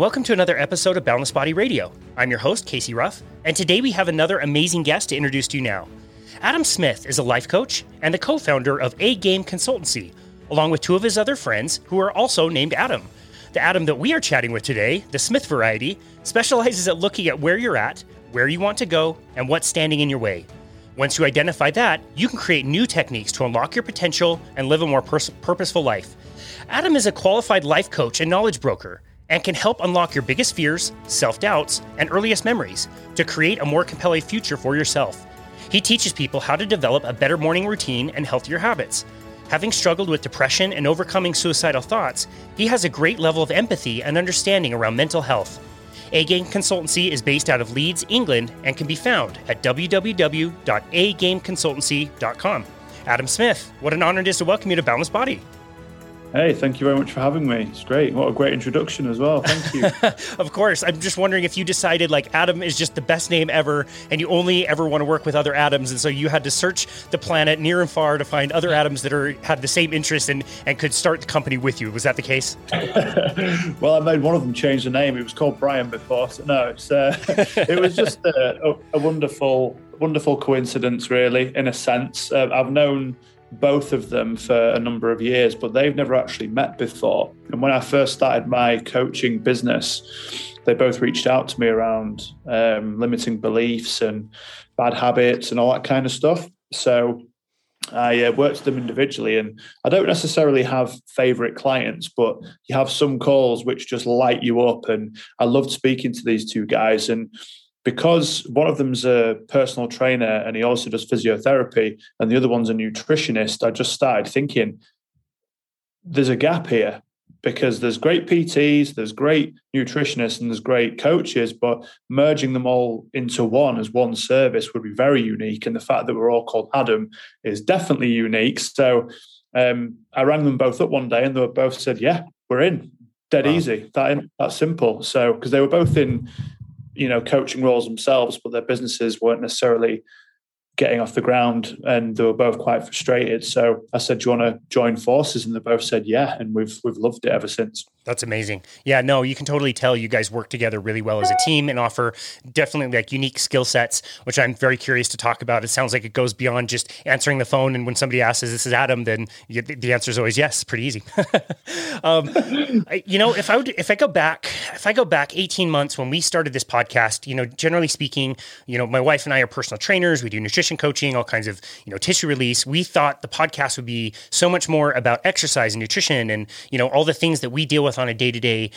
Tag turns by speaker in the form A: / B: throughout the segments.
A: Welcome to another episode of Boundless Body Radio. I'm your host, Casey Ruff, and today we have another amazing guest to introduce to you now. Adam Smith is a life coach and the co founder of A Game Consultancy, along with two of his other friends who are also named Adam. The Adam that we are chatting with today, the Smith variety, specializes at looking at where you're at, where you want to go, and what's standing in your way. Once you identify that, you can create new techniques to unlock your potential and live a more pers- purposeful life. Adam is a qualified life coach and knowledge broker and can help unlock your biggest fears, self doubts, and earliest memories to create a more compelling future for yourself. He teaches people how to develop a better morning routine and healthier habits. Having struggled with depression and overcoming suicidal thoughts, he has a great level of empathy and understanding around mental health. A Game Consultancy is based out of Leeds, England, and can be found at www.agameconsultancy.com. Adam Smith, what an honor it is to welcome you to Boundless Body.
B: Hey, thank you very much for having me. It's great. What a great introduction as well. Thank you.
A: of course. I'm just wondering if you decided like Adam is just the best name ever and you only ever want to work with other Adams. And so you had to search the planet near and far to find other Adams that are had the same interest and, and could start the company with you. Was that the case?
B: well, I made one of them change the name. It was called Brian before. So no, it's, uh, it was just a, a, wonderful, wonderful coincidence, really, in a sense. Uh, I've known both of them for a number of years, but they've never actually met before. And when I first started my coaching business, they both reached out to me around um, limiting beliefs and bad habits and all that kind of stuff. So I uh, worked with them individually, and I don't necessarily have favorite clients, but you have some calls which just light you up. And I loved speaking to these two guys. And because one of them's a personal trainer and he also does physiotherapy, and the other one's a nutritionist, I just started thinking there's a gap here because there's great PTs, there's great nutritionists, and there's great coaches, but merging them all into one as one service would be very unique. And the fact that we're all called Adam is definitely unique. So um, I rang them both up one day and they were both said, Yeah, we're in. Dead wow. easy. That that simple. So because they were both in you know coaching roles themselves, but their businesses weren't necessarily getting off the ground and they were both quite frustrated. So I said, Do you want to join forces? And they both said, Yeah. And we've we've loved it ever since.
A: That's amazing. Yeah, no, you can totally tell you guys work together really well as a team and offer definitely like unique skill sets, which I'm very curious to talk about. It sounds like it goes beyond just answering the phone. And when somebody asks, is "This is Adam?" then you, the answer is always yes. Pretty easy. um, I, you know, if I would, if I go back, if I go back 18 months when we started this podcast, you know, generally speaking, you know, my wife and I are personal trainers. We do nutrition coaching, all kinds of you know tissue release. We thought the podcast would be so much more about exercise and nutrition and you know all the things that we deal with with on a day to day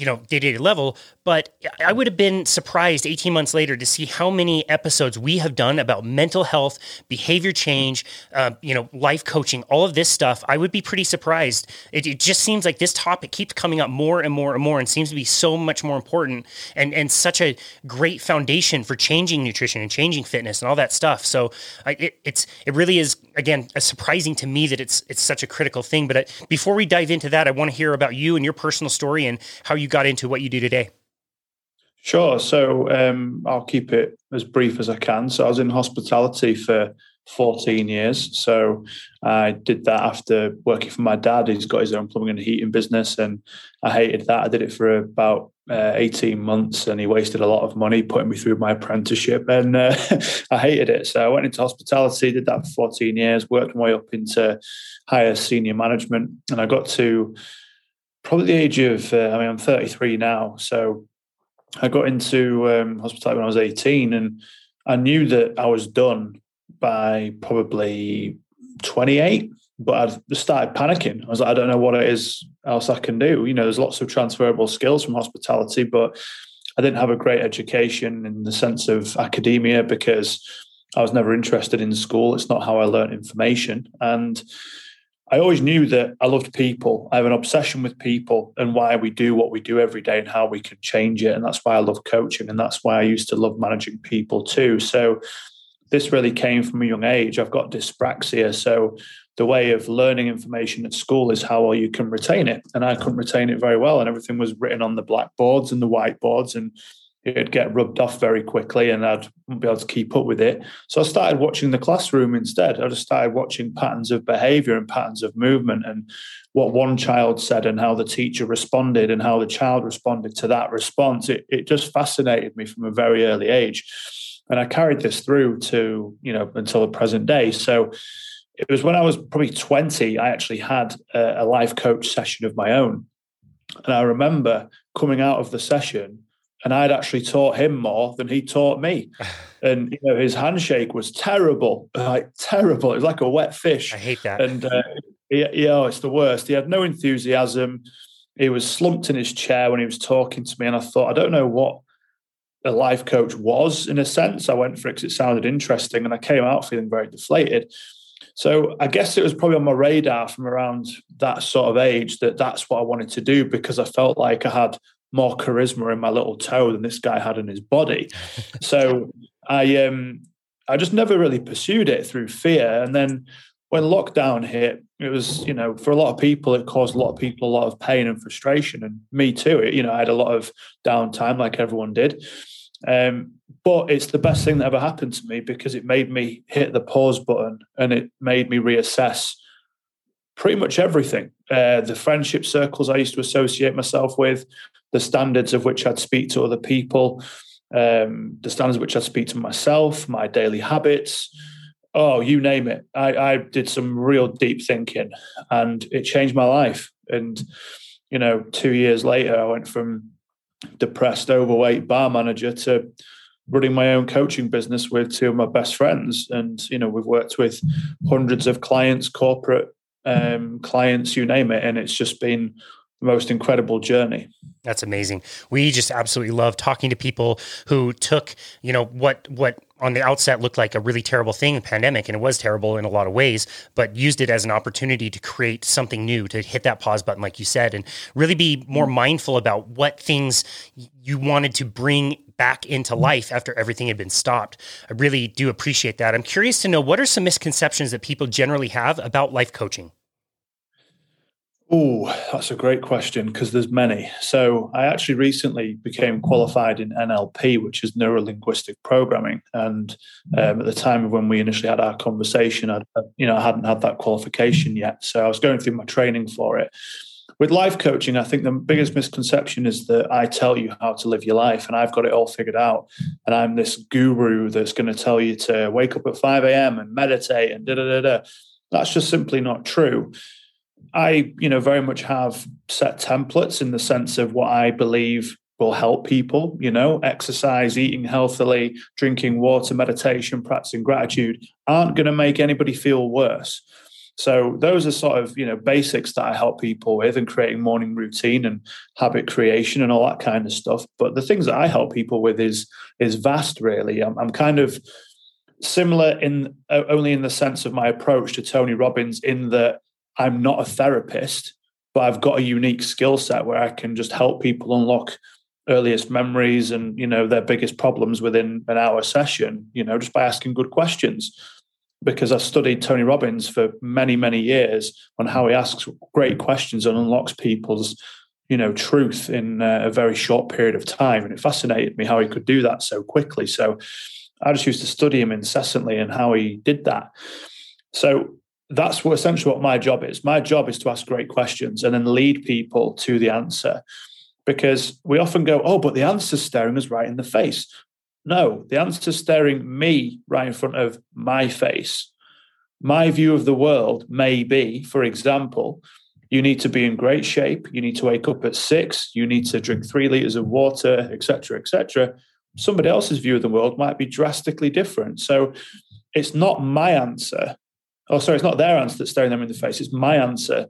A: you know day to day level. But I would have been surprised 18 months later to see how many episodes we have done about mental health, behavior change, uh, you know, life coaching, all of this stuff. I would be pretty surprised. It, it, just seems like this topic keeps coming up more and more and more, and seems to be so much more important and and such a great foundation for changing nutrition and changing fitness and all that stuff. So I, it, it's it really is again surprising to me that it's it's such a critical thing. But uh, before we dive into that, I want to hear about you and your personal story and how you got into what you do today.
B: Sure. So um, I'll keep it as brief as I can. So I was in hospitality for 14 years. So I did that after working for my dad. He's got his own plumbing and heating business, and I hated that. I did it for about uh, 18 months, and he wasted a lot of money putting me through my apprenticeship, and uh, I hated it. So I went into hospitality, did that for 14 years, worked my way up into higher senior management, and I got to probably the age of, uh, I mean, I'm 33 now. So I got into um, hospitality when I was 18 and I knew that I was done by probably 28, but I started panicking. I was like, I don't know what it is else I can do. You know, there's lots of transferable skills from hospitality, but I didn't have a great education in the sense of academia because I was never interested in school. It's not how I learned information. And I always knew that I loved people. I have an obsession with people and why we do what we do every day and how we can change it. And that's why I love coaching. And that's why I used to love managing people too. So this really came from a young age. I've got dyspraxia. So the way of learning information at school is how well you can retain it. And I couldn't retain it very well. And everything was written on the blackboards and the whiteboards. And it'd get rubbed off very quickly and I'd be able to keep up with it. So I started watching the classroom instead. I just started watching patterns of behavior and patterns of movement and what one child said and how the teacher responded and how the child responded to that response. It, it just fascinated me from a very early age. And I carried this through to, you know, until the present day. So it was when I was probably 20, I actually had a, a life coach session of my own. And I remember coming out of the session and I'd actually taught him more than he taught me. And you know, his handshake was terrible, like terrible. It was like a wet fish.
A: I hate that.
B: And uh, yeah, yeah, it's the worst. He had no enthusiasm. He was slumped in his chair when he was talking to me, and I thought, I don't know what a life coach was in a sense. I went for it because it sounded interesting, and I came out feeling very deflated. So I guess it was probably on my radar from around that sort of age that that's what I wanted to do because I felt like I had more charisma in my little toe than this guy had in his body. so I um I just never really pursued it through fear. And then when lockdown hit, it was, you know, for a lot of people, it caused a lot of people a lot of pain and frustration. And me too. It, you know, I had a lot of downtime like everyone did. Um, but it's the best thing that ever happened to me because it made me hit the pause button and it made me reassess pretty much everything. Uh, the friendship circles I used to associate myself with, the standards of which I'd speak to other people, um, the standards which I'd speak to myself, my daily habits. Oh, you name it. I, I did some real deep thinking and it changed my life. And, you know, two years later, I went from depressed, overweight bar manager to running my own coaching business with two of my best friends. And, you know, we've worked with hundreds of clients, corporate um, clients, you name it. And it's just been the most incredible journey.
A: That's amazing. We just absolutely love talking to people who took, you know, what what on the outset looked like a really terrible thing, the pandemic, and it was terrible in a lot of ways, but used it as an opportunity to create something new, to hit that pause button, like you said, and really be more mm. mindful about what things you wanted to bring back into mm. life after everything had been stopped. I really do appreciate that. I'm curious to know what are some misconceptions that people generally have about life coaching?
B: Oh, that's a great question because there's many. So I actually recently became qualified in NLP, which is neuro linguistic programming. And um, at the time of when we initially had our conversation, I, you know, I hadn't had that qualification yet. So I was going through my training for it. With life coaching, I think the biggest misconception is that I tell you how to live your life and I've got it all figured out. And I'm this guru that's going to tell you to wake up at 5 a.m. and meditate and da da da da. That's just simply not true I, you know, very much have set templates in the sense of what I believe will help people, you know, exercise, eating healthily, drinking water, meditation, practicing gratitude aren't going to make anybody feel worse. So those are sort of, you know, basics that I help people with and creating morning routine and habit creation and all that kind of stuff. But the things that I help people with is is vast really. I'm, I'm kind of similar in uh, only in the sense of my approach to Tony Robbins in that I'm not a therapist, but I've got a unique skill set where I can just help people unlock earliest memories and you know their biggest problems within an hour session you know just by asking good questions. Because I studied Tony Robbins for many many years on how he asks great questions and unlocks people's you know truth in uh, a very short period of time. And it fascinated me how he could do that so quickly. So I just used to study him incessantly and how he did that. So that's what essentially what my job is. My job is to ask great questions and then lead people to the answer. Because we often go, oh, but the answer's staring us right in the face. No, the answer's staring me right in front of my face. My view of the world may be, for example, you need to be in great shape. You need to wake up at six. You need to drink three liters of water, etc., etc. Somebody else's view of the world might be drastically different. So it's not my answer oh, sorry, it's not their answer that's staring them in the face, it's my answer.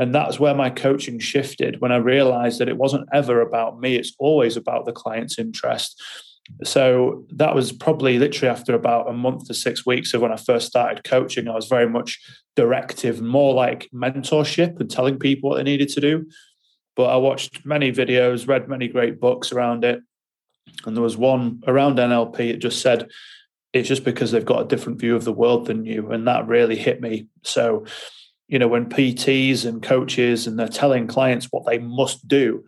B: And that's where my coaching shifted when I realized that it wasn't ever about me, it's always about the client's interest. So that was probably literally after about a month to six weeks of when I first started coaching. I was very much directive, more like mentorship and telling people what they needed to do. But I watched many videos, read many great books around it. And there was one around NLP, it just said, it's just because they've got a different view of the world than you. And that really hit me. So, you know, when PTs and coaches and they're telling clients what they must do,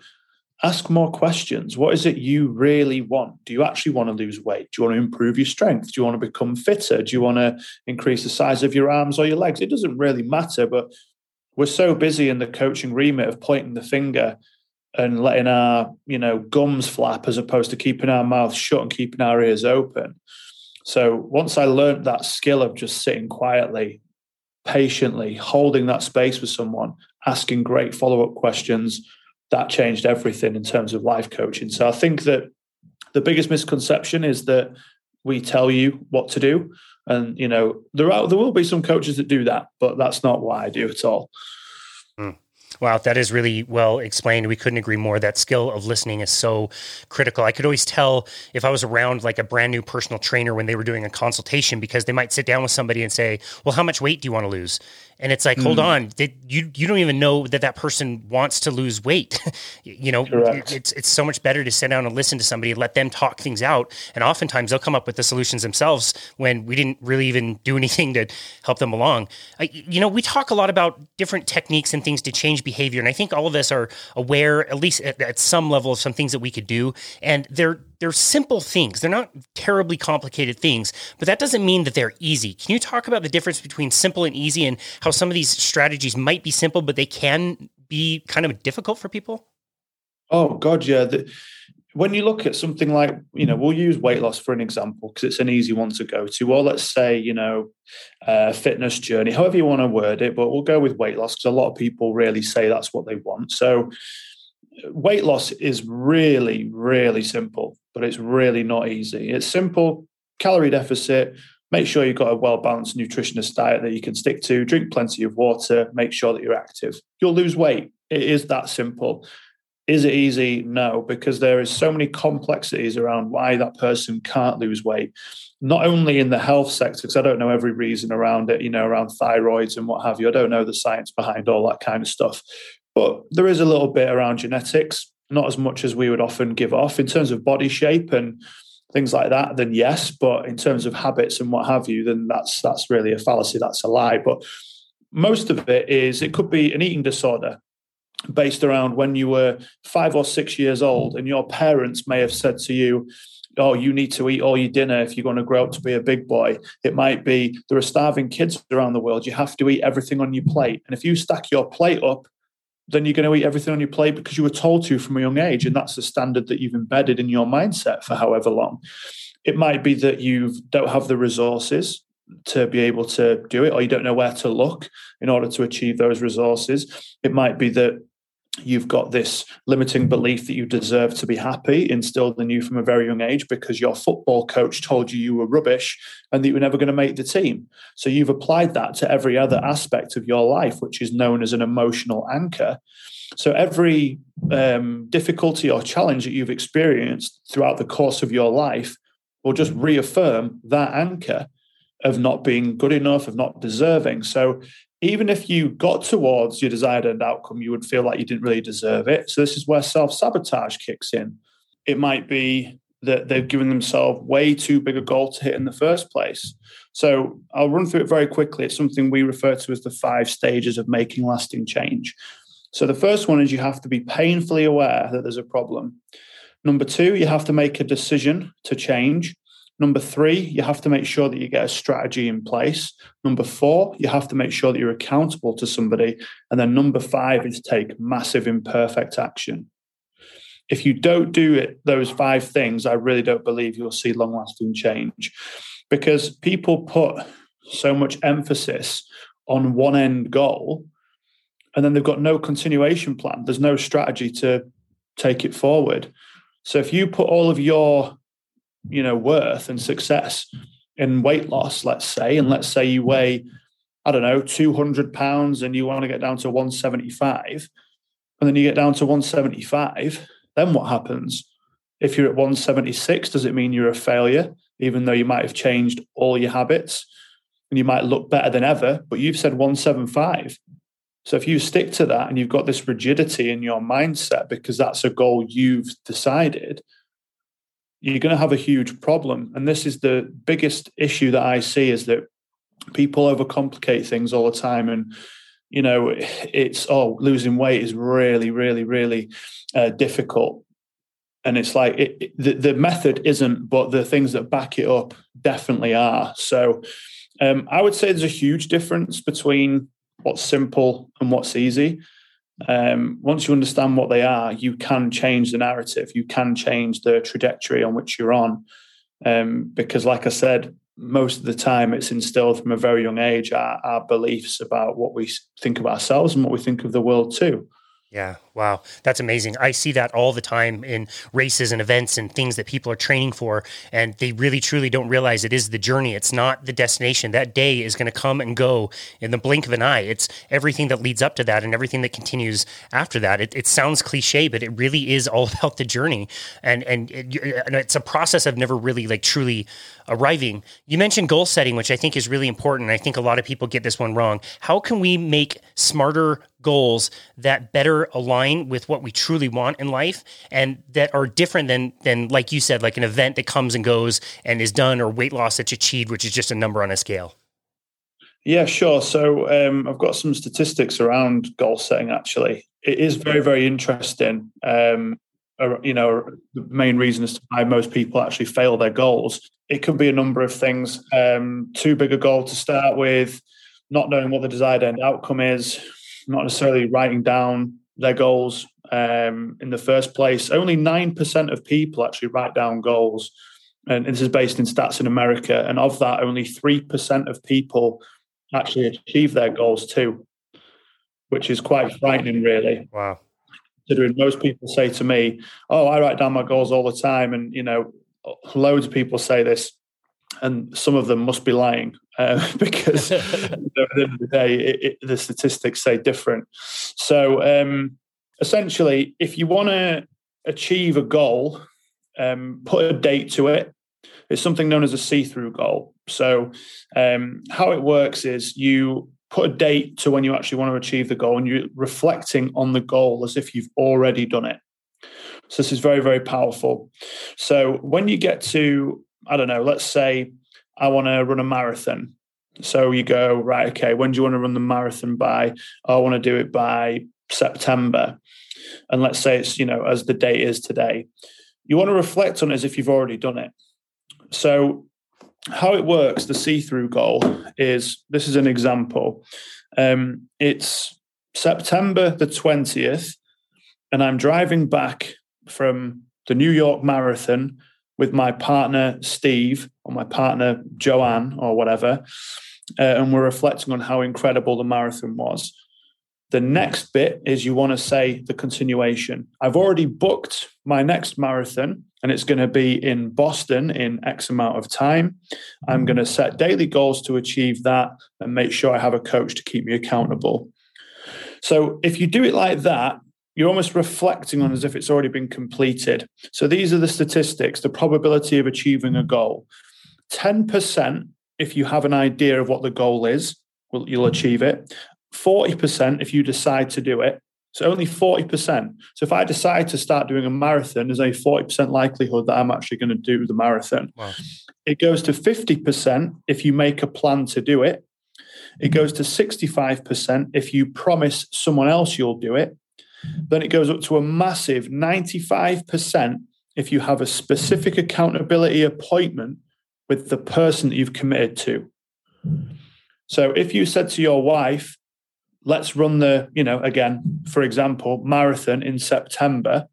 B: ask more questions. What is it you really want? Do you actually want to lose weight? Do you want to improve your strength? Do you want to become fitter? Do you want to increase the size of your arms or your legs? It doesn't really matter, but we're so busy in the coaching remit of pointing the finger and letting our, you know, gums flap as opposed to keeping our mouth shut and keeping our ears open. So once I learned that skill of just sitting quietly, patiently, holding that space with someone, asking great follow-up questions, that changed everything in terms of life coaching. So I think that the biggest misconception is that we tell you what to do. And you know, there are there will be some coaches that do that, but that's not what I do at all.
A: Wow, that is really well explained. We couldn't agree more. That skill of listening is so critical. I could always tell if I was around like a brand new personal trainer when they were doing a consultation because they might sit down with somebody and say, "Well, how much weight do you want to lose?" And it's like mm. hold hmm. on you you don't even know that that person wants to lose weight you know Correct. it's it's so much better to sit down and listen to somebody let them talk things out and oftentimes they'll come up with the solutions themselves when we didn't really even do anything to help them along I, you know we talk a lot about different techniques and things to change behavior and i think all of us are aware at least at, at some level of some things that we could do and they're they're simple things. They're not terribly complicated things, but that doesn't mean that they're easy. Can you talk about the difference between simple and easy and how some of these strategies might be simple, but they can be kind of difficult for people?
B: Oh, God, yeah. The, when you look at something like, you know, we'll use weight loss for an example because it's an easy one to go to. Or let's say, you know, uh, fitness journey, however you want to word it, but we'll go with weight loss because a lot of people really say that's what they want. So, weight loss is really, really simple but it's really not easy. It's simple calorie deficit. Make sure you've got a well balanced nutritionist diet that you can stick to. Drink plenty of water. Make sure that you're active. You'll lose weight. It is that simple. Is it easy? No, because there is so many complexities around why that person can't lose weight. Not only in the health sector, because I don't know every reason around it, you know, around thyroids and what have you. I don't know the science behind all that kind of stuff. But there is a little bit around genetics not as much as we would often give off in terms of body shape and things like that then yes but in terms of habits and what have you then that's that's really a fallacy that's a lie but most of it is it could be an eating disorder based around when you were 5 or 6 years old and your parents may have said to you oh, you need to eat all your dinner if you're going to grow up to be a big boy. It might be there are starving kids around the world. You have to eat everything on your plate. And if you stack your plate up then you're going to eat everything on your plate because you were told to from a young age. And that's the standard that you've embedded in your mindset for however long. It might be that you don't have the resources to be able to do it, or you don't know where to look in order to achieve those resources. It might be that you've got this limiting belief that you deserve to be happy instilled in you from a very young age because your football coach told you you were rubbish and that you were never going to make the team. So you've applied that to every other aspect of your life, which is known as an emotional anchor. So every um, difficulty or challenge that you've experienced throughout the course of your life will just reaffirm that anchor of not being good enough, of not deserving. So even if you got towards your desired end outcome, you would feel like you didn't really deserve it. So this is where self sabotage kicks in. It might be that they've given themselves way too big a goal to hit in the first place. So I'll run through it very quickly. It's something we refer to as the five stages of making lasting change. So the first one is you have to be painfully aware that there's a problem. Number two, you have to make a decision to change. Number three, you have to make sure that you get a strategy in place. Number four, you have to make sure that you're accountable to somebody. And then number five is take massive imperfect action. If you don't do it, those five things, I really don't believe you'll see long lasting change because people put so much emphasis on one end goal and then they've got no continuation plan. There's no strategy to take it forward. So if you put all of your you know worth and success in weight loss let's say. And let's say you weigh i don't know 200 pounds and you want to get down to 175 and then you get down to 175 then what happens? If you're at 176 does it mean you're a failure even though you might have changed all your habits? And you might look better than ever but you've said 175 so if you stick to that and you've got this rigidity in your mindset because that's a goal you've decided you're going to have a huge problem. And this is the biggest issue that I see is that people overcomplicate things all the time. And you know, it's oh, losing weight is really, really, really uh, difficult. And it's like it, it, the, the method isn't, but the things that back it up definitely are. So um, I would say there's a huge difference between what's simple and what's easy. Um, once you understand what they are, you can change the narrative. You can change the trajectory on which you're on. Um, because, like I said, most of the time it's instilled from a very young age our, our beliefs about what we think of ourselves and what we think of the world too.
A: Yeah, wow. That's amazing. I see that all the time in races and events and things that people are training for. And they really truly don't realize it is the journey. It's not the destination. That day is going to come and go in the blink of an eye. It's everything that leads up to that and everything that continues after that. It, it sounds cliche, but it really is all about the journey. And, and, it, and it's a process of never really like truly arriving. You mentioned goal setting, which I think is really important. I think a lot of people get this one wrong. How can we make smarter goals that better align with what we truly want in life and that are different than than like you said like an event that comes and goes and is done or weight loss that's achieved which is just a number on a scale.
B: Yeah sure. So um, i've got some statistics around goal setting actually. It is very very interesting. Um, you know the main reason as to why most people actually fail their goals. It could be a number of things. Um, too big a goal to start with not knowing what the desired end outcome is not necessarily writing down their goals um, in the first place. Only 9% of people actually write down goals. And this is based in stats in America. And of that, only 3% of people actually achieve their goals too, which is quite frightening, really.
A: Wow.
B: Considering most people say to me, Oh, I write down my goals all the time. And, you know, loads of people say this and some of them must be lying uh, because at the end of the day, it, it, the statistics say different. So um, essentially, if you want to achieve a goal, um, put a date to it. It's something known as a see-through goal. So um, how it works is you put a date to when you actually want to achieve the goal, and you're reflecting on the goal as if you've already done it. So this is very, very powerful. So when you get to I don't know, let's say I want to run a marathon. So you go, right, okay, when do you want to run the marathon by? Oh, I want to do it by September. And let's say it's, you know, as the date is today. You want to reflect on it as if you've already done it. So how it works, the see-through goal is this is an example. Um, it's September the 20th, and I'm driving back from the New York Marathon with my partner Steve or my partner Joanne or whatever, uh, and we're reflecting on how incredible the marathon was. The next bit is you want to say the continuation. I've already booked my next marathon and it's going to be in Boston in X amount of time. I'm going to set daily goals to achieve that and make sure I have a coach to keep me accountable. So if you do it like that, you're almost reflecting on as if it's already been completed. So these are the statistics, the probability of achieving a goal. 10% if you have an idea of what the goal is, well, you'll achieve it. 40% if you decide to do it. So only 40%. So if I decide to start doing a marathon, there's a 40% likelihood that I'm actually going to do the marathon. Wow. It goes to 50% if you make a plan to do it. It goes to 65% if you promise someone else you'll do it. Then it goes up to a massive 95% if you have a specific accountability appointment with the person that you've committed to. So if you said to your wife, let's run the, you know, again, for example, marathon in September,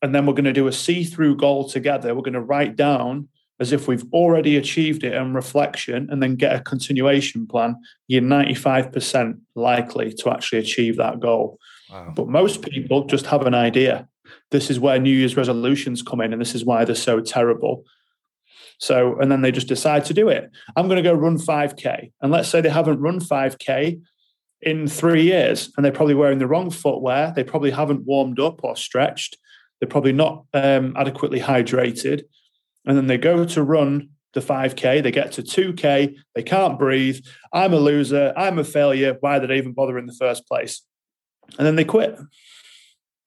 B: and then we're going to do a see through goal together, we're going to write down as if we've already achieved it and reflection and then get a continuation plan, you're 95% likely to actually achieve that goal. Wow. But most people just have an idea. This is where New Year's resolutions come in, and this is why they're so terrible. So, and then they just decide to do it. I'm going to go run 5K. And let's say they haven't run 5K in three years, and they're probably wearing the wrong footwear. They probably haven't warmed up or stretched. They're probably not um, adequately hydrated. And then they go to run the 5K, they get to 2K, they can't breathe. I'm a loser. I'm a failure. Why did I even bother in the first place? and then they quit.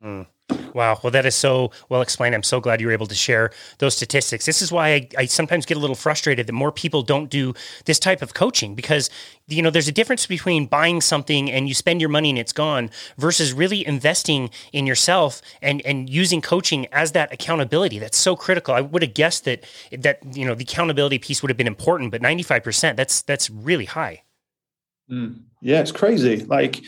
A: Mm. Wow. Well, that is so well explained. I'm so glad you were able to share those statistics. This is why I, I, sometimes get a little frustrated that more people don't do this type of coaching because, you know, there's a difference between buying something and you spend your money and it's gone versus really investing in yourself and, and using coaching as that accountability. That's so critical. I would have guessed that, that, you know, the accountability piece would have been important, but 95%, that's, that's really high.
B: Mm. Yeah, it's crazy. Like,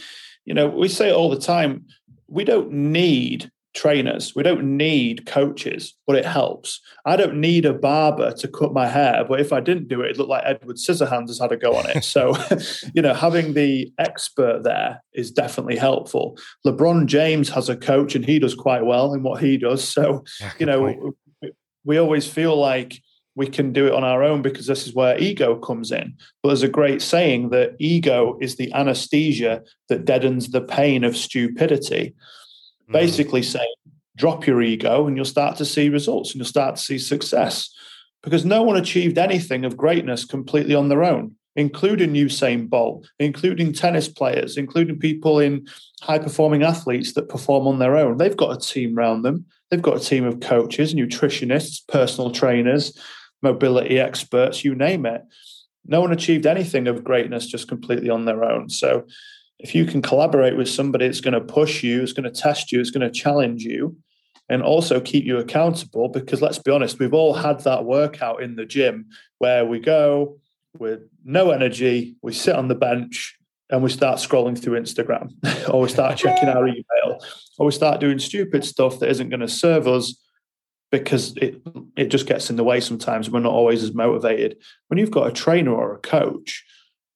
B: you know, we say it all the time. We don't need trainers. We don't need coaches, but it helps. I don't need a barber to cut my hair, but if I didn't do it, it looked like Edward Scissorhands has had a go on it. So, you know, having the expert there is definitely helpful. LeBron James has a coach and he does quite well in what he does. So, yeah, you know, point. we always feel like we can do it on our own because this is where ego comes in. But there's a great saying that ego is the anesthesia that deadens the pain of stupidity. Mm. Basically, saying drop your ego and you'll start to see results and you'll start to see success because no one achieved anything of greatness completely on their own, including Usain Bolt, including tennis players, including people in high performing athletes that perform on their own. They've got a team around them. They've got a team of coaches, nutritionists, personal trainers, mobility experts, you name it. No one achieved anything of greatness just completely on their own. So if you can collaborate with somebody that's going to push you, it's going to test you, it's going to challenge you, and also keep you accountable, because let's be honest, we've all had that workout in the gym where we go with no energy, we sit on the bench, and we start scrolling through Instagram, or we start checking our email, or we start doing stupid stuff that isn't going to serve us because it it just gets in the way sometimes. We're not always as motivated. When you've got a trainer or a coach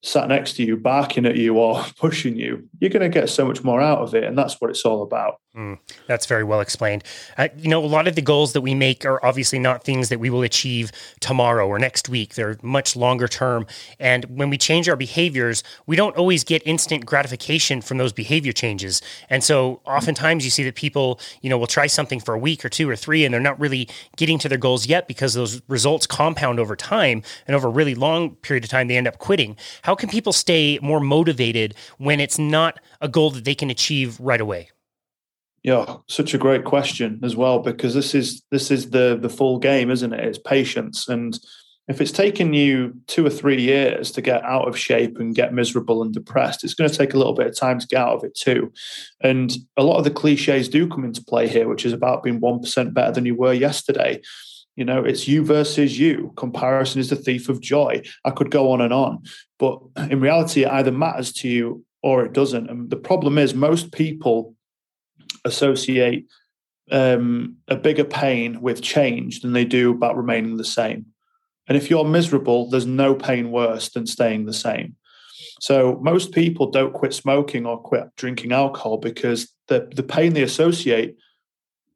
B: sat next to you, barking at you or pushing you, you're going to get so much more out of it. And that's what it's all about.
A: Mm, that's very well explained. Uh, you know, a lot of the goals that we make are obviously not things that we will achieve tomorrow or next week. They're much longer term. And when we change our behaviors, we don't always get instant gratification from those behavior changes. And so oftentimes you see that people, you know, will try something for a week or two or three and they're not really getting to their goals yet because those results compound over time. And over a really long period of time, they end up quitting. How can people stay more motivated when it's not a goal that they can achieve right away?
B: Yeah, such a great question as well because this is this is the the full game, isn't it? It's patience, and if it's taken you two or three years to get out of shape and get miserable and depressed, it's going to take a little bit of time to get out of it too. And a lot of the cliches do come into play here, which is about being one percent better than you were yesterday. You know, it's you versus you. Comparison is the thief of joy. I could go on and on, but in reality, it either matters to you or it doesn't. And the problem is, most people associate um, a bigger pain with change than they do about remaining the same. And if you're miserable, there's no pain worse than staying the same. So most people don't quit smoking or quit drinking alcohol because the, the pain they associate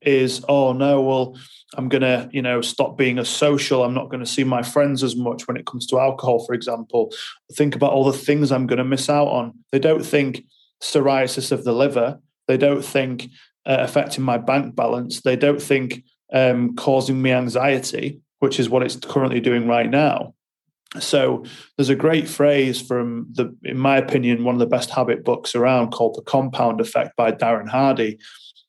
B: is, oh no, well, I'm gonna, you know, stop being a social. I'm not gonna see my friends as much when it comes to alcohol, for example. Think about all the things I'm gonna miss out on. They don't think psoriasis of the liver. They don't think uh, affecting my bank balance. They don't think um, causing me anxiety, which is what it's currently doing right now. So there's a great phrase from the, in my opinion, one of the best habit books around called The Compound Effect by Darren Hardy,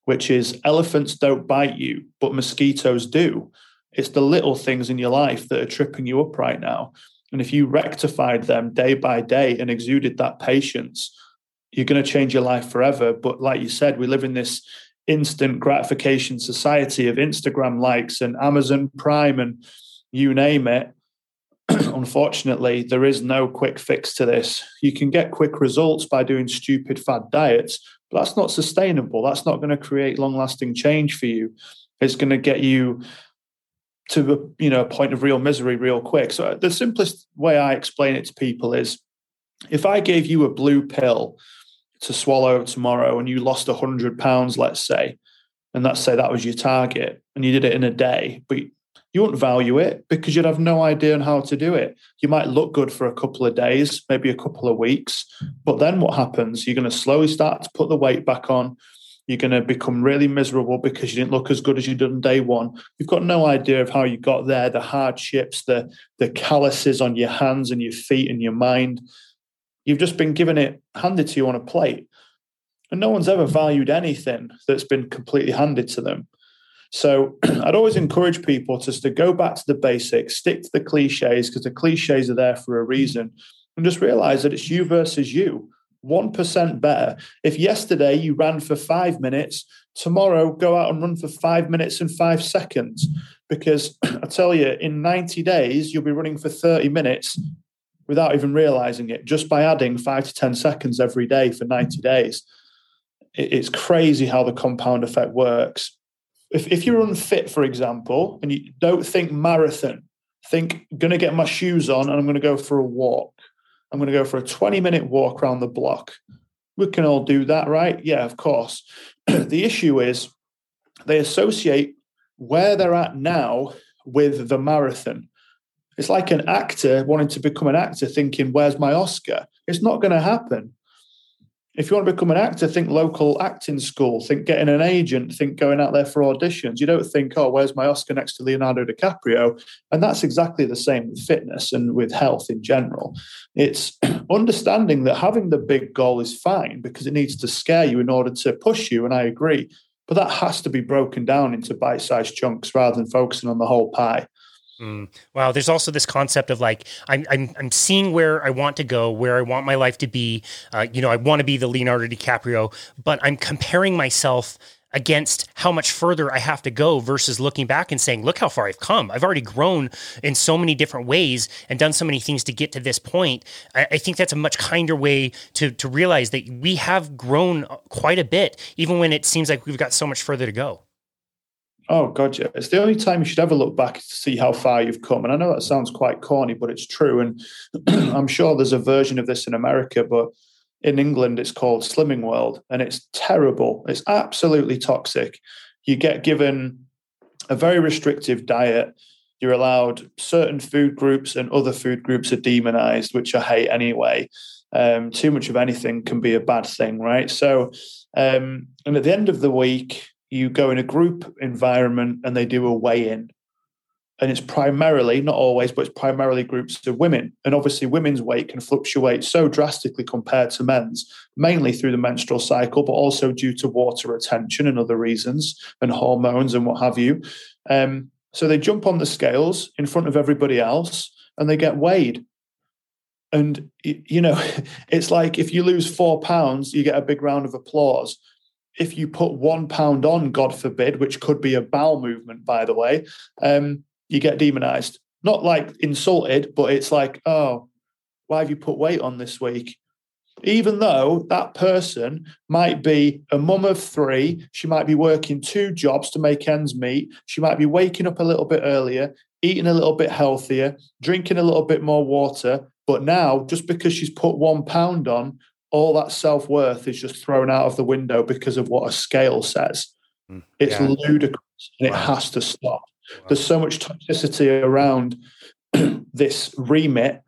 B: which is elephants don't bite you, but mosquitoes do. It's the little things in your life that are tripping you up right now. And if you rectified them day by day and exuded that patience, you're going to change your life forever. But like you said, we live in this instant gratification society of Instagram likes and Amazon Prime and you name it. Unfortunately, there is no quick fix to this. You can get quick results by doing stupid fad diets, but that's not sustainable. That's not going to create long lasting change for you. It's going to get you to a, you know a point of real misery real quick. So uh, the simplest way I explain it to people is if I gave you a blue pill to swallow tomorrow and you lost 100 pounds, let's say, and let's say that was your target and you did it in a day, but you wouldn't value it because you'd have no idea on how to do it. You might look good for a couple of days, maybe a couple of weeks, but then what happens? You're going to slowly start to put the weight back on. You're going to become really miserable because you didn't look as good as you did on day one. You've got no idea of how you got there, the hardships, the the calluses on your hands and your feet and your mind. You've just been given it handed to you on a plate. and no one's ever valued anything that's been completely handed to them. So I'd always encourage people just to go back to the basics, stick to the cliches because the cliches are there for a reason, and just realize that it's you versus you. 1% better. If yesterday you ran for five minutes, tomorrow go out and run for five minutes and five seconds. Because I tell you, in 90 days, you'll be running for 30 minutes without even realizing it, just by adding five to 10 seconds every day for 90 days. It's crazy how the compound effect works. If, if you're unfit, for example, and you don't think marathon, think going to get my shoes on and I'm going to go for a walk I'm going to go for a 20 minute walk around the block. We can all do that, right? Yeah, of course. the issue is they associate where they're at now with the marathon. It's like an actor wanting to become an actor thinking, Where's my Oscar? It's not going to happen. If you want to become an actor, think local acting school, think getting an agent, think going out there for auditions. You don't think, oh, where's my Oscar next to Leonardo DiCaprio? And that's exactly the same with fitness and with health in general. It's understanding that having the big goal is fine because it needs to scare you in order to push you. And I agree. But that has to be broken down into bite sized chunks rather than focusing on the whole pie.
A: Mm. Wow. There's also this concept of like I'm, I'm I'm seeing where I want to go, where I want my life to be. Uh, you know, I want to be the Leonardo DiCaprio, but I'm comparing myself against how much further I have to go versus looking back and saying, look how far I've come. I've already grown in so many different ways and done so many things to get to this point. I, I, think that's a much kinder way to, to realize that we have grown quite a bit, even when it seems like we've got so much further to go.
B: Oh god. It's the only time you should ever look back to see how far you've come. And I know that sounds quite corny, but it's true. And I'm sure there's a version of this in America, but in England it's called Slimming World, and it's terrible. It's absolutely toxic. You get given a very restrictive diet. You're allowed certain food groups, and other food groups are demonized, which I hate anyway. Um, too much of anything can be a bad thing, right? So, um, and at the end of the week, you go in a group environment and they do a weigh in. And it's primarily, not always, but it's primarily groups of women. And obviously, women's weight can fluctuate so drastically compared to men's, mainly through the menstrual cycle, but also due to water retention and other reasons and hormones and what have you. Um, so they jump on the scales in front of everybody else and they get weighed. And, you know, it's like if you lose four pounds, you get a big round of applause if you put one pound on, God forbid, which could be a bowel movement, by the way, um, you get demonized. Not like insulted, but it's like, oh, why have you put weight on this week? Even though that person might be a mum of three, she might be working two jobs to make ends meet. She might be waking up a little bit earlier, eating a little bit healthier, drinking a little bit more water. But now, just because she's put one pound on, all that self worth is just thrown out of the window because of what a scale says. Mm, it's yeah. ludicrous and wow. it has to stop. Wow. There's so much toxicity around this remit,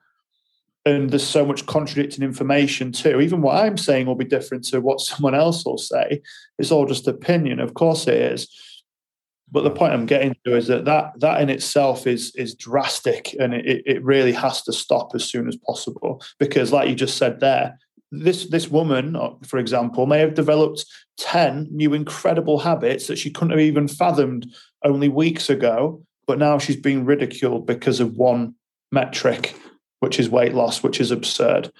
B: and there's so much contradicting information too. Even what I'm saying will be different to what someone else will say. It's all just opinion. Of course it is. But the point I'm getting to is that that, that in itself is is drastic and it, it really has to stop as soon as possible. Because like you just said there, this this woman, uh, for example, may have developed ten new incredible habits that she couldn't have even fathomed only weeks ago, but now she's being ridiculed because of one metric, which is weight loss, which is absurd.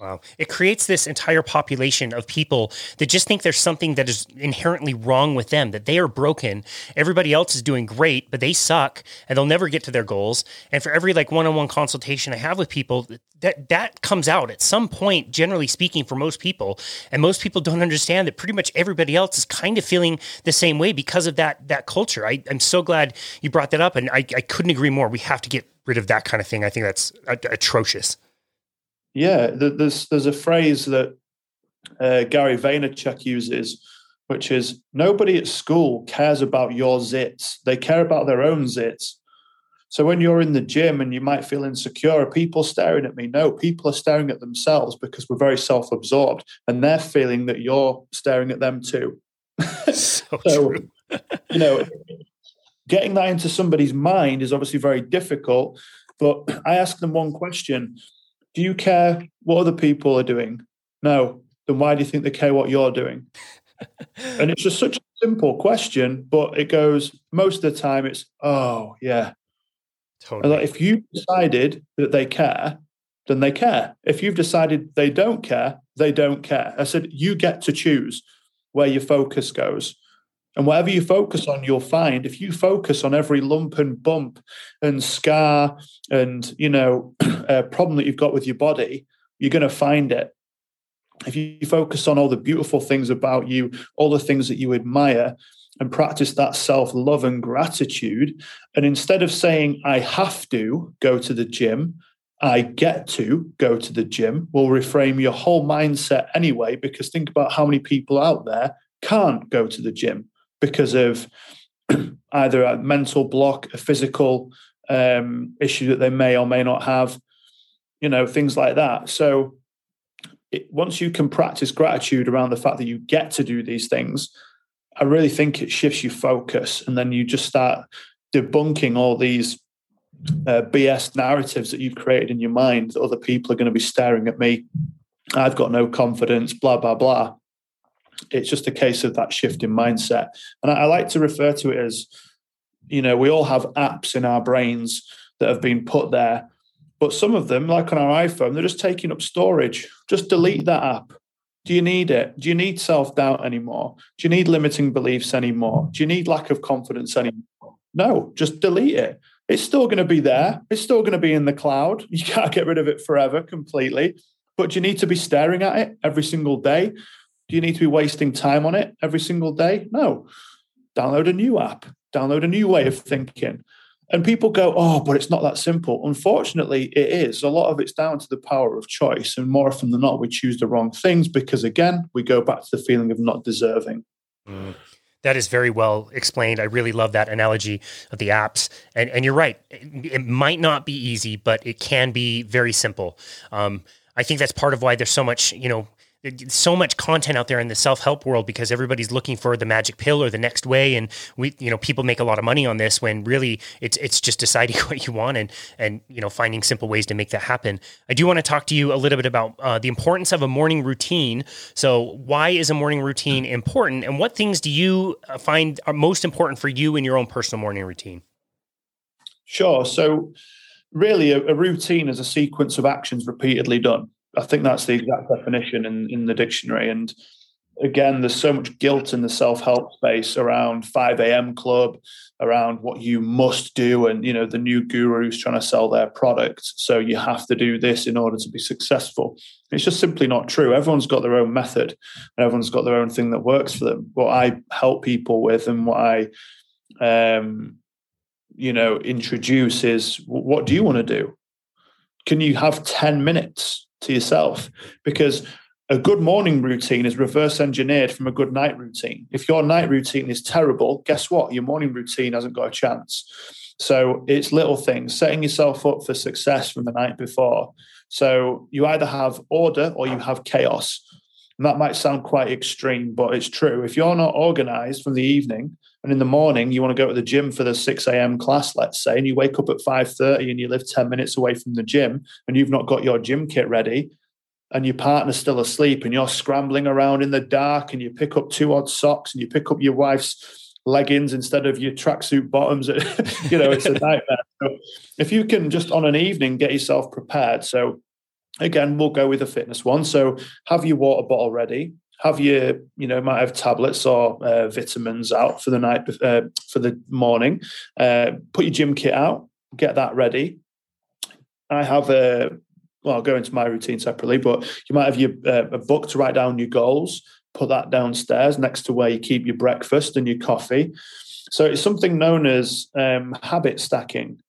A: Wow. It creates this entire population of people that just think there's something that is inherently wrong with them, that they are broken. Everybody else is doing great, but they suck and they'll never get to their goals. And for every like one-on-one consultation I have with people, that that comes out at some point, generally speaking, for most people. And most people don't understand that pretty much everybody else is kind of feeling the same way because of that that culture. I, am so glad you brought that up and I, I couldn't agree more. We have to get rid of that kind of thing. I think that's atrocious.
B: Yeah, there's there's a phrase that uh, Gary Vaynerchuk uses, which is nobody at school cares about your zits; they care about their own zits. So when you're in the gym and you might feel insecure, are people staring at me? No, people are staring at themselves because we're very self-absorbed, and they're feeling that you're staring at them too.
A: so, so
B: you know, getting that into somebody's mind is obviously very difficult. But I ask them one question do you care what other people are doing? No. then why do you think they care what you're doing? and it's just such a simple question, but it goes most of the time. It's oh yeah. Totally. Like if you decided that they care, then they care. If you've decided they don't care, they don't care. I said you get to choose where your focus goes. And whatever you focus on, you'll find if you focus on every lump and bump and scar and you know a uh, problem that you've got with your body, you're going to find it. If you focus on all the beautiful things about you, all the things that you admire, and practice that self love and gratitude, and instead of saying, I have to go to the gym, I get to go to the gym, will reframe your whole mindset anyway. Because think about how many people out there can't go to the gym because of either a mental block, a physical um, issue that they may or may not have, you know, things like that. So it, once you can practice gratitude around the fact that you get to do these things, I really think it shifts your focus, and then you just start debunking all these uh, BS narratives that you've created in your mind that other people are going to be staring at me. I've got no confidence, blah blah blah. It's just a case of that shift in mindset, and I, I like to refer to it as, you know, we all have apps in our brains that have been put there but some of them, like on our iPhone, they're just taking up storage. Just delete that app. Do you need it? Do you need self doubt anymore? Do you need limiting beliefs anymore? Do you need lack of confidence anymore? No, just delete it. It's still going to be there. It's still going to be in the cloud. You can't get rid of it forever completely. But you need to be staring at it every single day? Do you need to be wasting time on it every single day? No. Download a new app, download a new way of thinking. And people go, oh, but it's not that simple. Unfortunately, it is. A lot of it's down to the power of choice. And more often than not, we choose the wrong things because, again, we go back to the feeling of not deserving.
A: Mm. That is very well explained. I really love that analogy of the apps. And, and you're right. It, it might not be easy, but it can be very simple. Um, I think that's part of why there's so much, you know, so much content out there in the self-help world because everybody's looking for the magic pill or the next way. And we you know people make a lot of money on this when really it's it's just deciding what you want and and you know finding simple ways to make that happen. I do want to talk to you a little bit about uh, the importance of a morning routine. So why is a morning routine important and what things do you uh, find are most important for you in your own personal morning routine?
B: Sure. So really a, a routine is a sequence of actions repeatedly done I think that's the exact definition in, in the dictionary. And again, there's so much guilt in the self-help space around 5 a.m. club, around what you must do, and you know, the new gurus trying to sell their product. So you have to do this in order to be successful. It's just simply not true. Everyone's got their own method and everyone's got their own thing that works for them. What I help people with and what I um, you know, introduce is what do you want to do? Can you have 10 minutes to yourself because a good morning routine is reverse engineered from a good night routine. If your night routine is terrible, guess what? Your morning routine hasn't got a chance. So it's little things, setting yourself up for success from the night before. So you either have order or you have chaos. And that might sound quite extreme, but it's true. If you're not organized from the evening and in the morning you want to go to the gym for the 6 a.m. class, let's say, and you wake up at 5:30 and you live 10 minutes away from the gym and you've not got your gym kit ready, and your partner's still asleep and you're scrambling around in the dark and you pick up two odd socks and you pick up your wife's leggings instead of your tracksuit bottoms, you know, it's a nightmare. So if you can just on an evening get yourself prepared. So again, we'll go with the fitness one. So have your water bottle ready. Have your, you know, might have tablets or uh, vitamins out for the night, uh, for the morning. Uh, put your gym kit out, get that ready. I have a, well, I'll go into my routine separately, but you might have your uh, a book to write down your goals. Put that downstairs next to where you keep your breakfast and your coffee. So it's something known as um, habit stacking.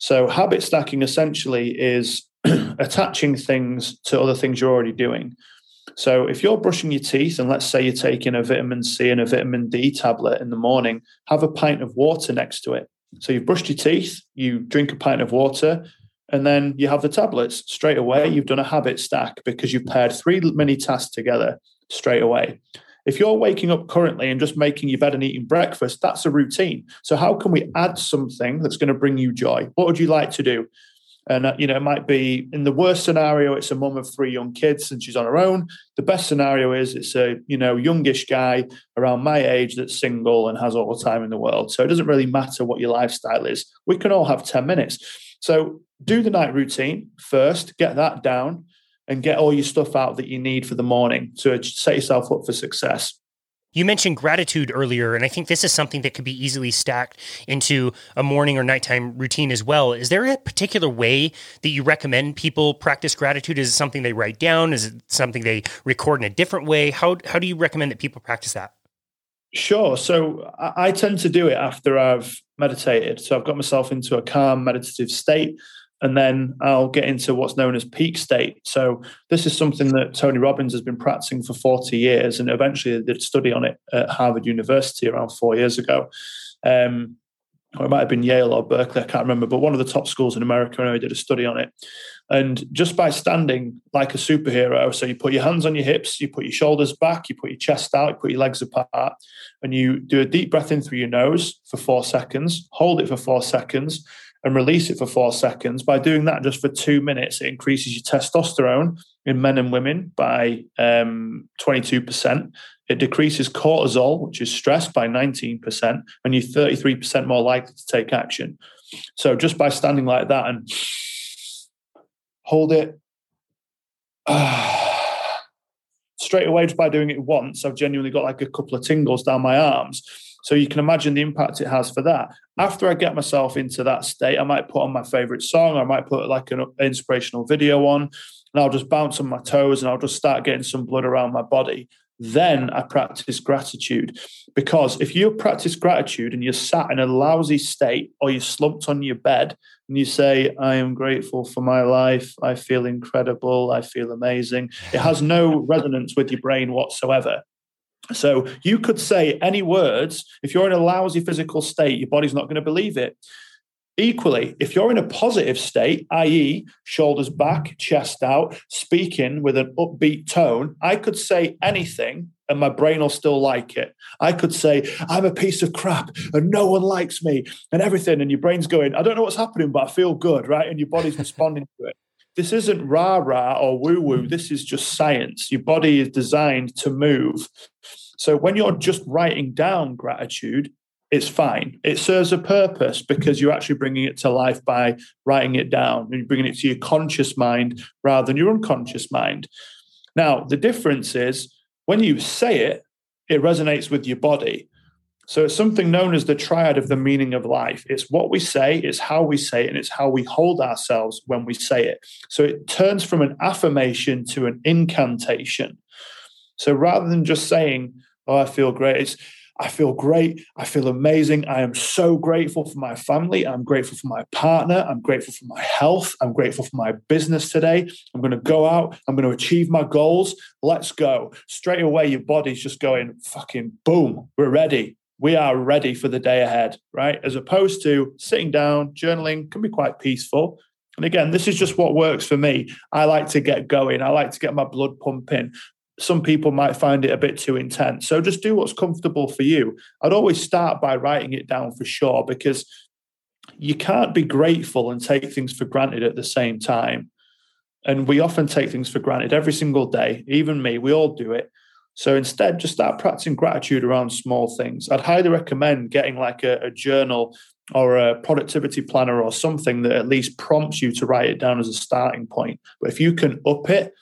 B: So habit stacking essentially is attaching things to other things you're already doing. So if you're brushing your teeth and let's say you're taking a vitamin C and a vitamin D tablet in the morning, have a pint of water next to it. So you've brushed your teeth, you drink a pint of water, and then you have the tablets straight away. You've done a habit stack because you've paired three mini tasks together straight away. If you're waking up currently and just making your bed and eating breakfast, that's a routine. So, how can we add something that's going to bring you joy? What would you like to do? And, uh, you know, it might be in the worst scenario, it's a mum of three young kids and she's on her own. The best scenario is it's a, you know, youngish guy around my age that's single and has all the time in the world. So it doesn't really matter what your lifestyle is. We can all have 10 minutes. So do the night routine first, get that down and get all your stuff out that you need for the morning to set yourself up for success.
A: You mentioned gratitude earlier, and I think this is something that could be easily stacked into a morning or nighttime routine as well. Is there a particular way that you recommend people practice gratitude? Is it something they write down? Is it something they record in a different way? How, how do you recommend that people practice that?
B: Sure. So I tend to do it after I've meditated. So I've got myself into a calm meditative state and then I'll get into what's known as peak state. So this is something that Tony Robbins has been practicing for 40 years, and eventually did a study on it at Harvard University around four years ago. Um, or it might have been Yale or Berkeley, I can't remember, but one of the top schools in America anyway did a study on it. And just by standing like a superhero, so you put your hands on your hips, you put your shoulders back, you put your chest out, you put your legs apart, and you do a deep breath in through your nose for four seconds, hold it for four seconds, and release it for four seconds. By doing that just for two minutes, it increases your testosterone in men and women by um, 22%. It decreases cortisol, which is stress, by 19%, and you're 33% more likely to take action. So just by standing like that and hold it, straight away, just by doing it once, I've genuinely got like a couple of tingles down my arms so you can imagine the impact it has for that. After I get myself into that state, I might put on my favorite song, I might put like an inspirational video on, and I'll just bounce on my toes and I'll just start getting some blood around my body. Then I practice gratitude. Because if you practice gratitude and you're sat in a lousy state or you're slumped on your bed and you say, I am grateful for my life, I feel incredible, I feel amazing, it has no resonance with your brain whatsoever. So you could say any words. If you're in a lousy physical state, your body's not going to believe it. Equally, if you're in a positive state, i.e., shoulders back, chest out, speaking with an upbeat tone, I could say anything and my brain will still like it. I could say, I'm a piece of crap and no one likes me and everything. And your brain's going, I don't know what's happening, but I feel good, right? And your body's responding to it. This isn't rah rah or woo woo. This is just science. Your body is designed to move. So when you're just writing down gratitude, it's fine. It serves a purpose because you're actually bringing it to life by writing it down and bringing it to your conscious mind rather than your unconscious mind. Now, the difference is when you say it, it resonates with your body. So it's something known as the triad of the meaning of life. It's what we say, it's how we say it, and it's how we hold ourselves when we say it. So it turns from an affirmation to an incantation. So rather than just saying, Oh, I feel great. It's, I feel great. I feel amazing. I am so grateful for my family. I'm grateful for my partner. I'm grateful for my health. I'm grateful for my business today. I'm going to go out. I'm going to achieve my goals. Let's go. Straight away, your body's just going, fucking boom, we're ready. We are ready for the day ahead, right? As opposed to sitting down, journaling can be quite peaceful. And again, this is just what works for me. I like to get going. I like to get my blood pumping some people might find it a bit too intense. So just do what's comfortable for you. I'd always start by writing it down for sure because you can't be grateful and take things for granted at the same time. And we often take things for granted every single day, even me, we all do it. So instead, just start practicing gratitude around small things. I'd highly recommend getting like a, a journal or a productivity planner or something that at least prompts you to write it down as a starting point. But if you can up it,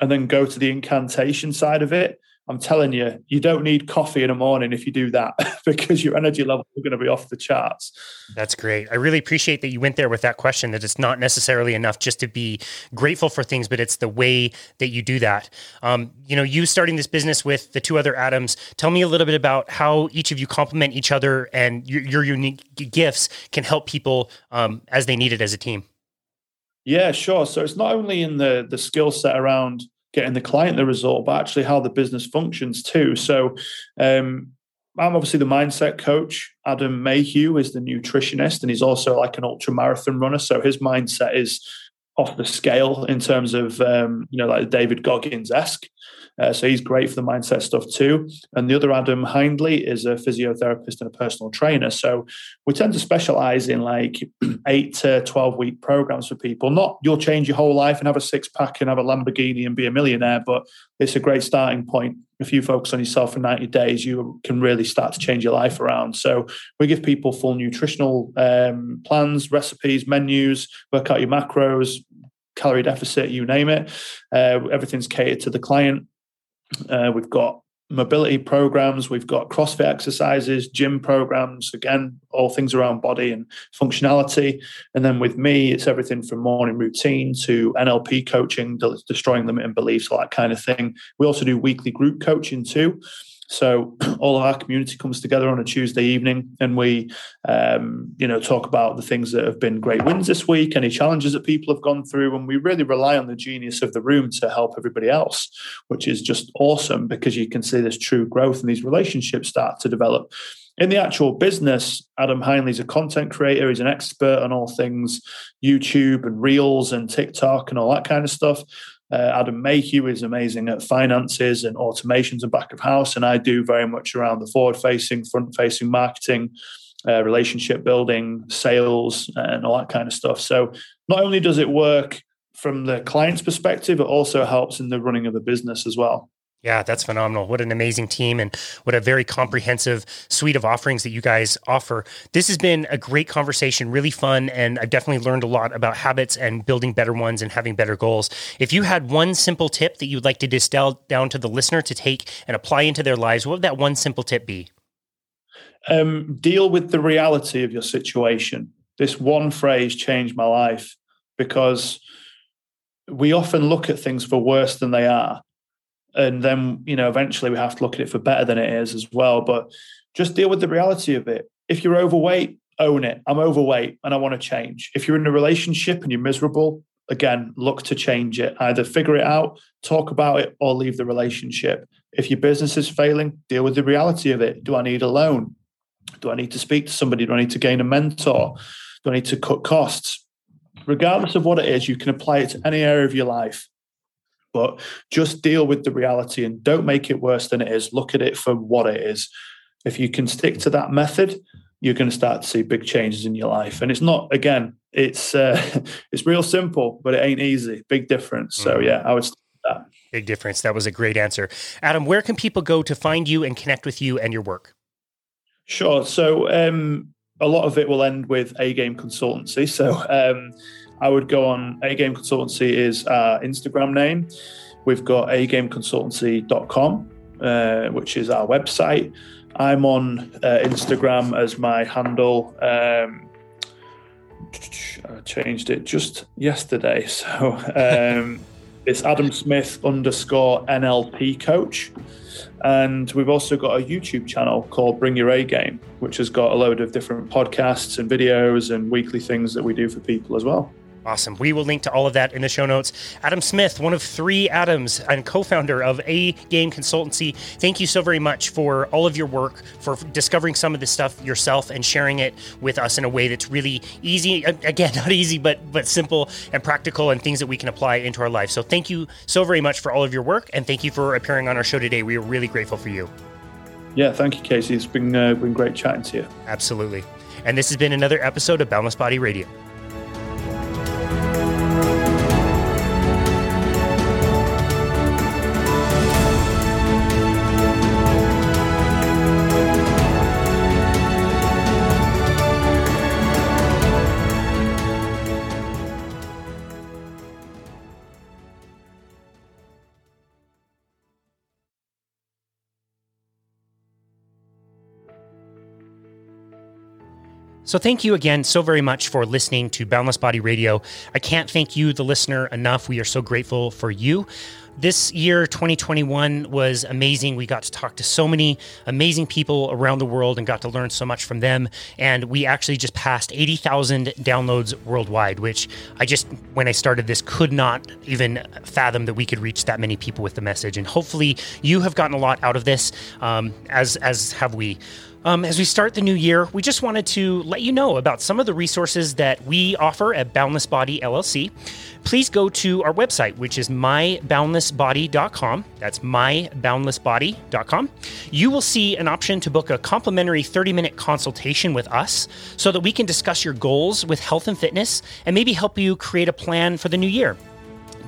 B: and then go to the incantation side of it, I'm telling you, you don't need coffee in the morning if you do that because your energy levels are going to be off the charts.
A: That's great. I really appreciate that you went there with that question that it's not necessarily enough just to be grateful for things, but it's the way that you do that. Um, you know, you starting this business with the two other Adams, tell me a little bit about how each of you complement each other and your, your unique gifts can help people um, as they need it as a team.
B: Yeah, sure. So it's not only in the the skill set around getting the client the result, but actually how the business functions too. So um, I'm obviously the mindset coach. Adam Mayhew is the nutritionist, and he's also like an ultra marathon runner. So his mindset is off the scale in terms of um, you know like David Goggins esque. Uh, so he's great for the mindset stuff too. And the other Adam Hindley is a physiotherapist and a personal trainer. So we tend to specialize in like eight to 12 week programs for people. Not you'll change your whole life and have a six pack and have a Lamborghini and be a millionaire, but it's a great starting point. If you focus on yourself for 90 days, you can really start to change your life around. So we give people full nutritional um, plans, recipes, menus, work out your macros, calorie deficit, you name it. Uh, everything's catered to the client. Uh, we've got mobility programs, we've got CrossFit exercises, gym programs, again, all things around body and functionality. And then with me, it's everything from morning routine to NLP coaching, destroying limiting beliefs, all that kind of thing. We also do weekly group coaching too. So all of our community comes together on a Tuesday evening, and we, um, you know, talk about the things that have been great wins this week, any challenges that people have gone through, and we really rely on the genius of the room to help everybody else, which is just awesome because you can see this true growth and these relationships start to develop. In the actual business, Adam Hindley's a content creator. He's an expert on all things YouTube and Reels and TikTok and all that kind of stuff. Uh, Adam Mayhew is amazing at finances and automations and back of house, and I do very much around the forward facing, front facing marketing, uh, relationship building, sales, and all that kind of stuff. So not only does it work from the client's perspective, it also helps in the running of the business as well.
A: Yeah, that's phenomenal. What an amazing team and what a very comprehensive suite of offerings that you guys offer. This has been a great conversation, really fun, and I've definitely learned a lot about habits and building better ones and having better goals. If you had one simple tip that you'd like to distill down to the listener to take and apply into their lives, what would that one simple tip be?
B: Um, deal with the reality of your situation. This one phrase changed my life because we often look at things for worse than they are and then you know eventually we have to look at it for better than it is as well. But just deal with the reality of it. If you're overweight own it. I'm overweight and i want to change. If you're in a relationship and you're miserable again look to change it. Either figure it out talk about it or leave the relationship. If your business is failing deal with the reality of it. Do i need a loan? Do i need to speak to somebody? Do i need to gain a mentor? Do i need to cut costs? Regardless of what it is you can apply it to any area of your life but just deal with the reality and don't make it worse than it is. Look at it for what it is. If you can stick to that method, you're going to start to see big changes in your life. And it's not again, it's uh, it's real simple, but it ain't easy. Big difference. So mm-hmm. yeah, I would that.
A: Big difference. That was a great answer. Adam, where can people go to find you and connect with you and your work?
B: Sure. So um, a lot of it will end with A Game Consultancy. So um, I would go on A Game Consultancy is our Instagram name. We've got agameconsultancy.com, uh, which is our website. I'm on uh, Instagram as my handle. Um, I changed it just yesterday. So um, it's Adam Smith underscore NLP coach. And we've also got a YouTube channel called Bring Your A Game, which has got a load of different podcasts and videos and weekly things that we do for people as well.
A: Awesome. We will link to all of that in the show notes. Adam Smith, one of three Adams and co founder of A Game Consultancy, thank you so very much for all of your work, for discovering some of this stuff yourself and sharing it with us in a way that's really easy. Again, not easy, but, but simple and practical and things that we can apply into our life. So thank you so very much for all of your work and thank you for appearing on our show today. We are really grateful for you.
B: Yeah, thank you, Casey. It's been, uh, been great chatting to you.
A: Absolutely. And this has been another episode of Boundless Body Radio. So, thank you again so very much for listening to Boundless Body Radio. I can't thank you, the listener, enough. We are so grateful for you. this year, 2021, was amazing. We got to talk to so many amazing people around the world and got to learn so much from them. And we actually just passed 80,000 downloads worldwide, which I just, when I started this, could not even fathom that we could reach that many people with the message. And hopefully, you have gotten a lot out of this, um, as as have we. Um, as we start the new year, we just wanted to let you know about some of the resources that we offer at Boundless Body LLC. Please go to our website, which is myboundlessbody.com. That's myboundlessbody.com. You will see an option to book a complimentary 30 minute consultation with us so that we can discuss your goals with health and fitness and maybe help you create a plan for the new year.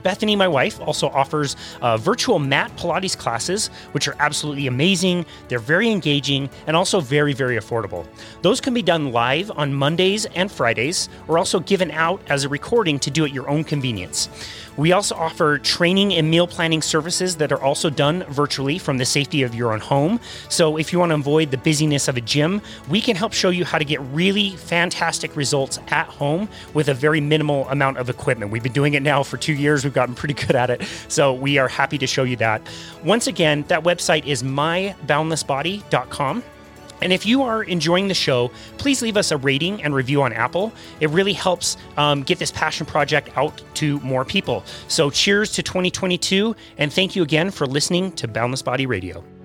A: Bethany, my wife, also offers uh, virtual mat Pilates classes, which are absolutely amazing. They're very engaging and also very, very affordable. Those can be done live on Mondays and Fridays, or also given out as a recording to do at your own convenience. We also offer training and meal planning services that are also done virtually from the safety of your own home. So, if you want to avoid the busyness of a gym, we can help show you how to get really fantastic results at home with a very minimal amount of equipment. We've been doing it now for two years, we've gotten pretty good at it. So, we are happy to show you that. Once again, that website is myboundlessbody.com. And if you are enjoying the show, please leave us a rating and review on Apple. It really helps um, get this passion project out to more people. So, cheers to 2022, and thank you again for listening to Boundless Body Radio.